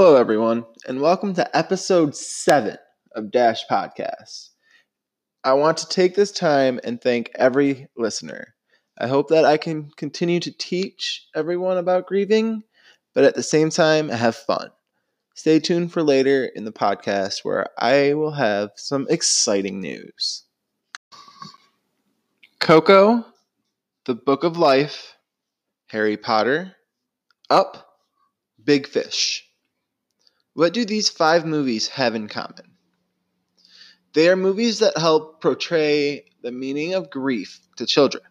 Hello, everyone, and welcome to episode seven of Dash Podcasts. I want to take this time and thank every listener. I hope that I can continue to teach everyone about grieving, but at the same time, have fun. Stay tuned for later in the podcast where I will have some exciting news. Coco, The Book of Life, Harry Potter, Up, Big Fish. What do these five movies have in common? They are movies that help portray the meaning of grief to children.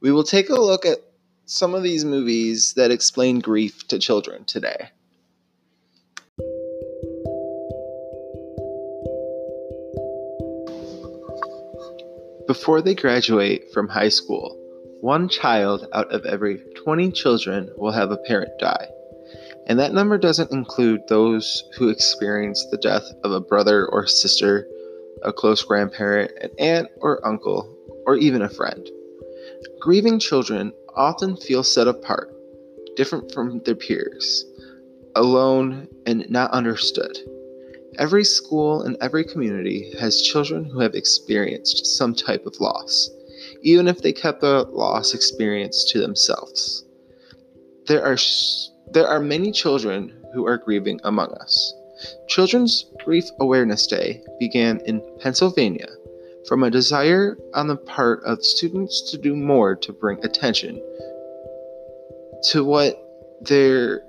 We will take a look at some of these movies that explain grief to children today. Before they graduate from high school, one child out of every 20 children will have a parent die. And that number doesn't include those who experience the death of a brother or sister, a close grandparent, an aunt or uncle, or even a friend. Grieving children often feel set apart, different from their peers, alone, and not understood. Every school and every community has children who have experienced some type of loss, even if they kept the loss experience to themselves. There are there are many children who are grieving among us. Children's Grief Awareness Day began in Pennsylvania from a desire on the part of students to do more to bring attention to what their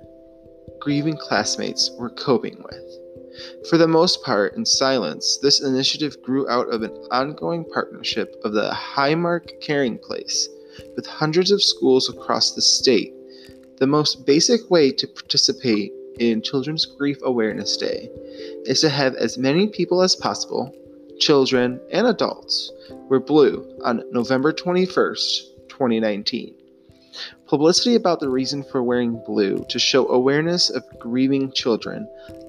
grieving classmates were coping with. For the most part, in silence, this initiative grew out of an ongoing partnership of the Highmark Caring Place with hundreds of schools across the state the most basic way to participate in Children's Grief Awareness Day is to have as many people as possible, children and adults, wear blue on November 21st, 2019. Publicity about the reason for wearing blue to show awareness of grieving children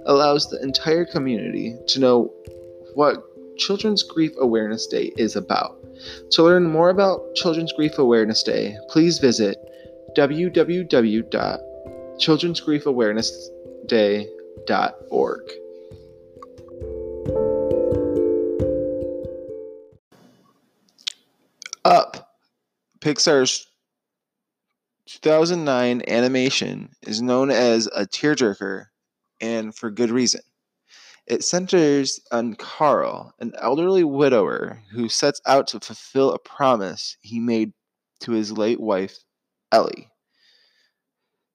allows the entire community to know what Children's Grief Awareness Day is about. To learn more about Children's Grief Awareness Day, please visit www.children'sgriefawarenessday.org. Up, Pixar's 2009 animation, is known as a tearjerker, and for good reason. It centers on Carl, an elderly widower who sets out to fulfill a promise he made to his late wife, Ellie.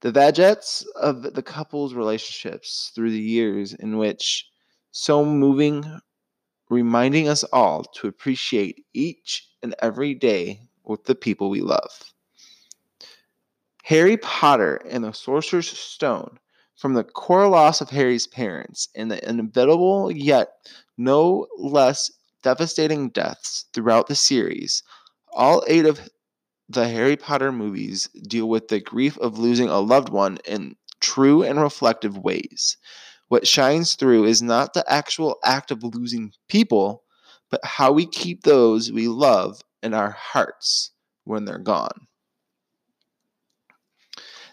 The vignettes of the couple's relationships through the years in which so moving, reminding us all to appreciate each and every day with the people we love. Harry Potter and the Sorcerer's Stone, from the core loss of Harry's parents and the inevitable yet no less devastating deaths throughout the series, all eight of the Harry Potter movies deal with the grief of losing a loved one in true and reflective ways. What shines through is not the actual act of losing people, but how we keep those we love in our hearts when they're gone.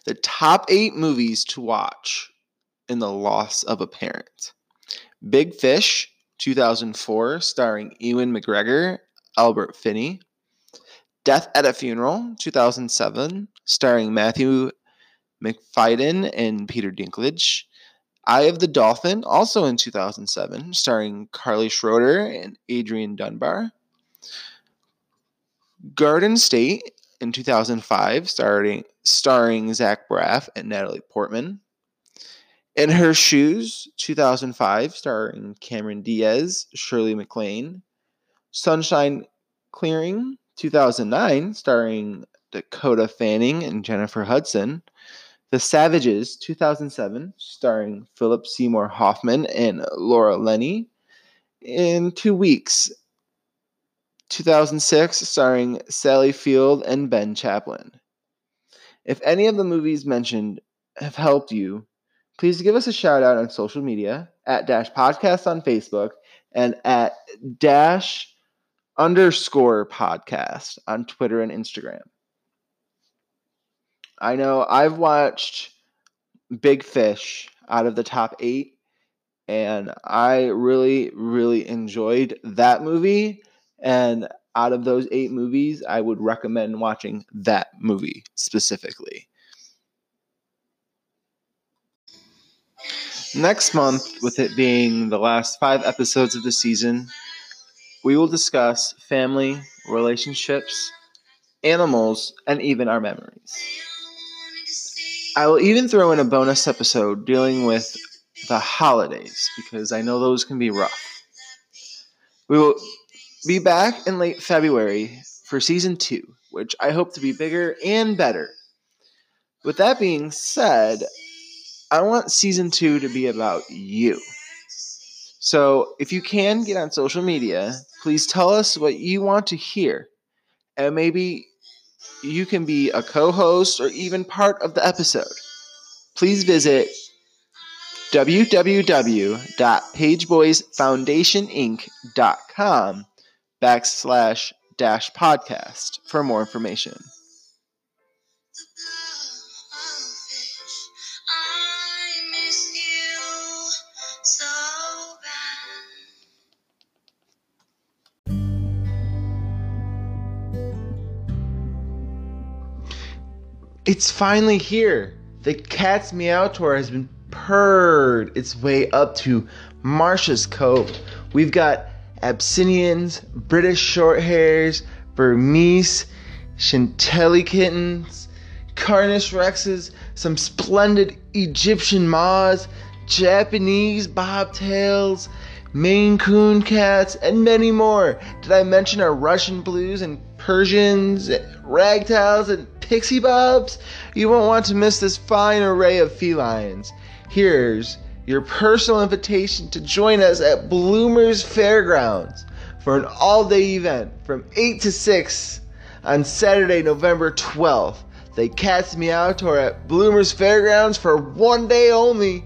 The top eight movies to watch in the loss of a parent Big Fish, 2004, starring Ewan McGregor, Albert Finney. Death at a Funeral, 2007, starring Matthew Macfadyen and Peter Dinklage. Eye of the Dolphin, also in 2007, starring Carly Schroeder and Adrian Dunbar. Garden State in 2005, starring, starring Zach Braff and Natalie Portman. In Her Shoes, 2005, starring Cameron Diaz, Shirley MacLaine. Sunshine Clearing, 2009, starring Dakota Fanning and Jennifer Hudson. The Savages, 2007, starring Philip Seymour Hoffman and Laura Linney. In Two Weeks, 2006, starring Sally Field and Ben Chaplin. If any of the movies mentioned have helped you, please give us a shout out on social media at Dash Podcast on Facebook and at Dash underscore podcast on Twitter and Instagram. I know I've watched Big Fish out of the top eight. And I really, really enjoyed that movie. And out of those eight movies, I would recommend watching that movie specifically. Next month, with it being the last five episodes of the season, we will discuss family, relationships, animals, and even our memories. I will even throw in a bonus episode dealing with the holidays because I know those can be rough. We will be back in late February for season two, which I hope to be bigger and better. With that being said, I want season two to be about you. So if you can get on social media, please tell us what you want to hear. And maybe you can be a co host or even part of the episode. Please visit www.pageboysfoundationinc.com backslash dash podcast for more information. It's finally here. The cat's meow tour has been purred its way up to Marcia's Cove. We've got Abyssinians, British Shorthairs, Burmese, Chantilly kittens, Cairns Rexes, some splendid Egyptian moths, Japanese bobtails, Maine Coon cats, and many more. Did I mention our Russian blues and Persians, ragtails, and pixie bobs? You won't want to miss this fine array of felines. Here's your personal invitation to join us at Bloomers Fairgrounds for an all day event from 8 to 6 on Saturday, November 12th. The Cats Meow Tour at Bloomers Fairgrounds for one day only.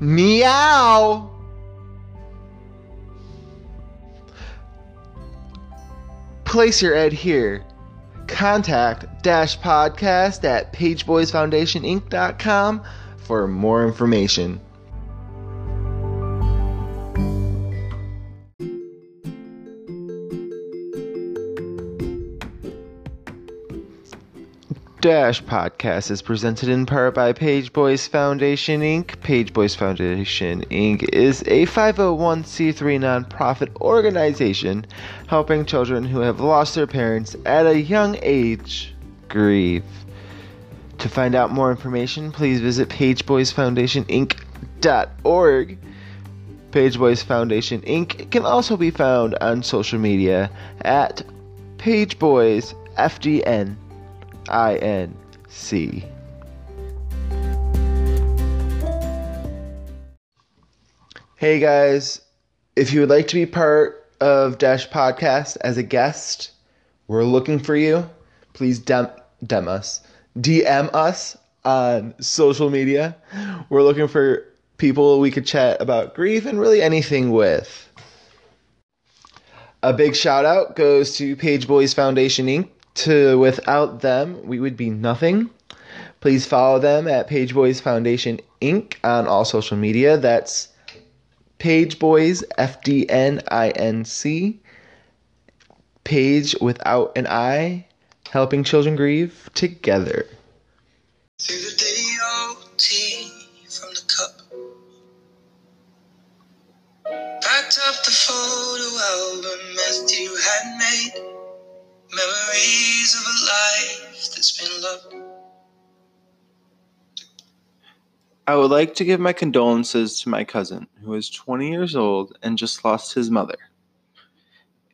Meow! Place your ad here contact dash podcast at pageboysfoundationinc.com for more information. Dash Podcast is presented in part by Page Boys Foundation Inc. Page Boys Foundation Inc. is a 501c3 nonprofit organization helping children who have lost their parents at a young age grieve. To find out more information, please visit pageboysfoundationinc.org. Page Boys Foundation Inc. can also be found on social media at Page Boys FDN. I N C. Hey guys, if you would like to be part of Dash Podcast as a guest, we're looking for you. Please dem, dem us, DM us on social media. We're looking for people we could chat about grief and really anything with. A big shout out goes to Page Boys Foundation Inc to without them, we would be nothing. Please follow them at Page Boys Foundation Inc. on all social media. That's Page Boys F D N I N C. Page without an I, helping children grieve together. Through the from the cup. Packed up the photo album had made. Memories of a life that's been loved. I would like to give my condolences to my cousin, who is 20 years old and just lost his mother.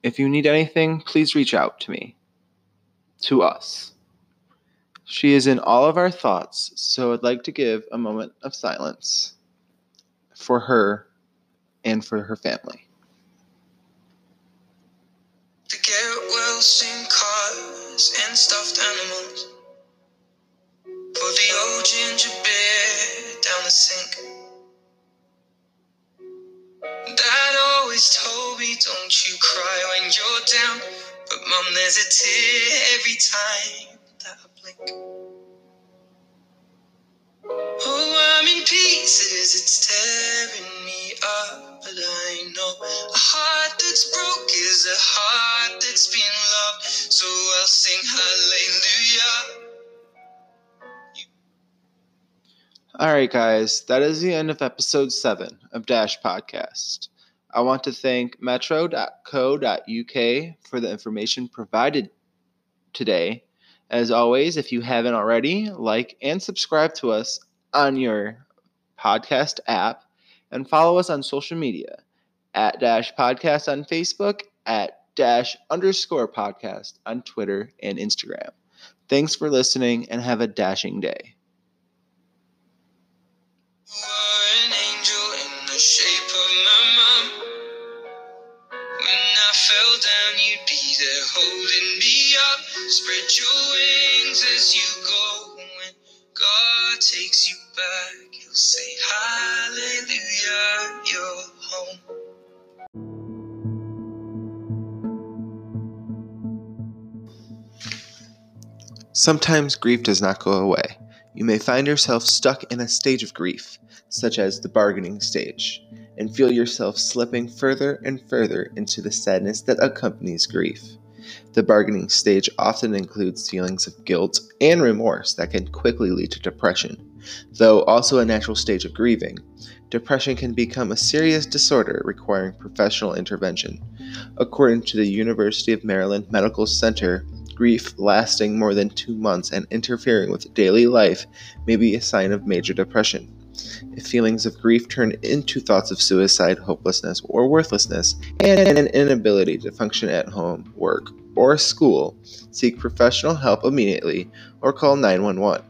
If you need anything, please reach out to me. To us. She is in all of our thoughts, so I'd like to give a moment of silence for her and for her family. Garrett Wilson cars and stuffed animals. Put the old ginger beer down the sink. Dad always told me, don't you cry when you're down. But mom, there's a tear every time that I blink. pieces, it's tearing me up. But I know a heart that's broke is a heart that's been loved. So I'll sing hallelujah. All right, guys, that is the end of episode 7 of Dash Podcast. I want to thank metro.co.uk for the information provided today. As always, if you haven't already, like and subscribe to us on your podcast app and follow us on social media at Dash Podcast on Facebook, at Dash underscore podcast on Twitter and Instagram. Thanks for listening and have a dashing day. Spread your wings as you say, Hallelujah, you're home. Sometimes grief does not go away. You may find yourself stuck in a stage of grief, such as the bargaining stage, and feel yourself slipping further and further into the sadness that accompanies grief. The bargaining stage often includes feelings of guilt and remorse that can quickly lead to depression. Though also a natural stage of grieving, depression can become a serious disorder requiring professional intervention. According to the University of Maryland Medical Center, grief lasting more than two months and interfering with daily life may be a sign of major depression. If feelings of grief turn into thoughts of suicide, hopelessness, or worthlessness, and an inability to function at home, work, or school, seek professional help immediately or call 911.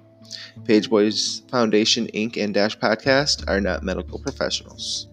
Page Boys Foundation Inc. and Dash Podcast are not medical professionals.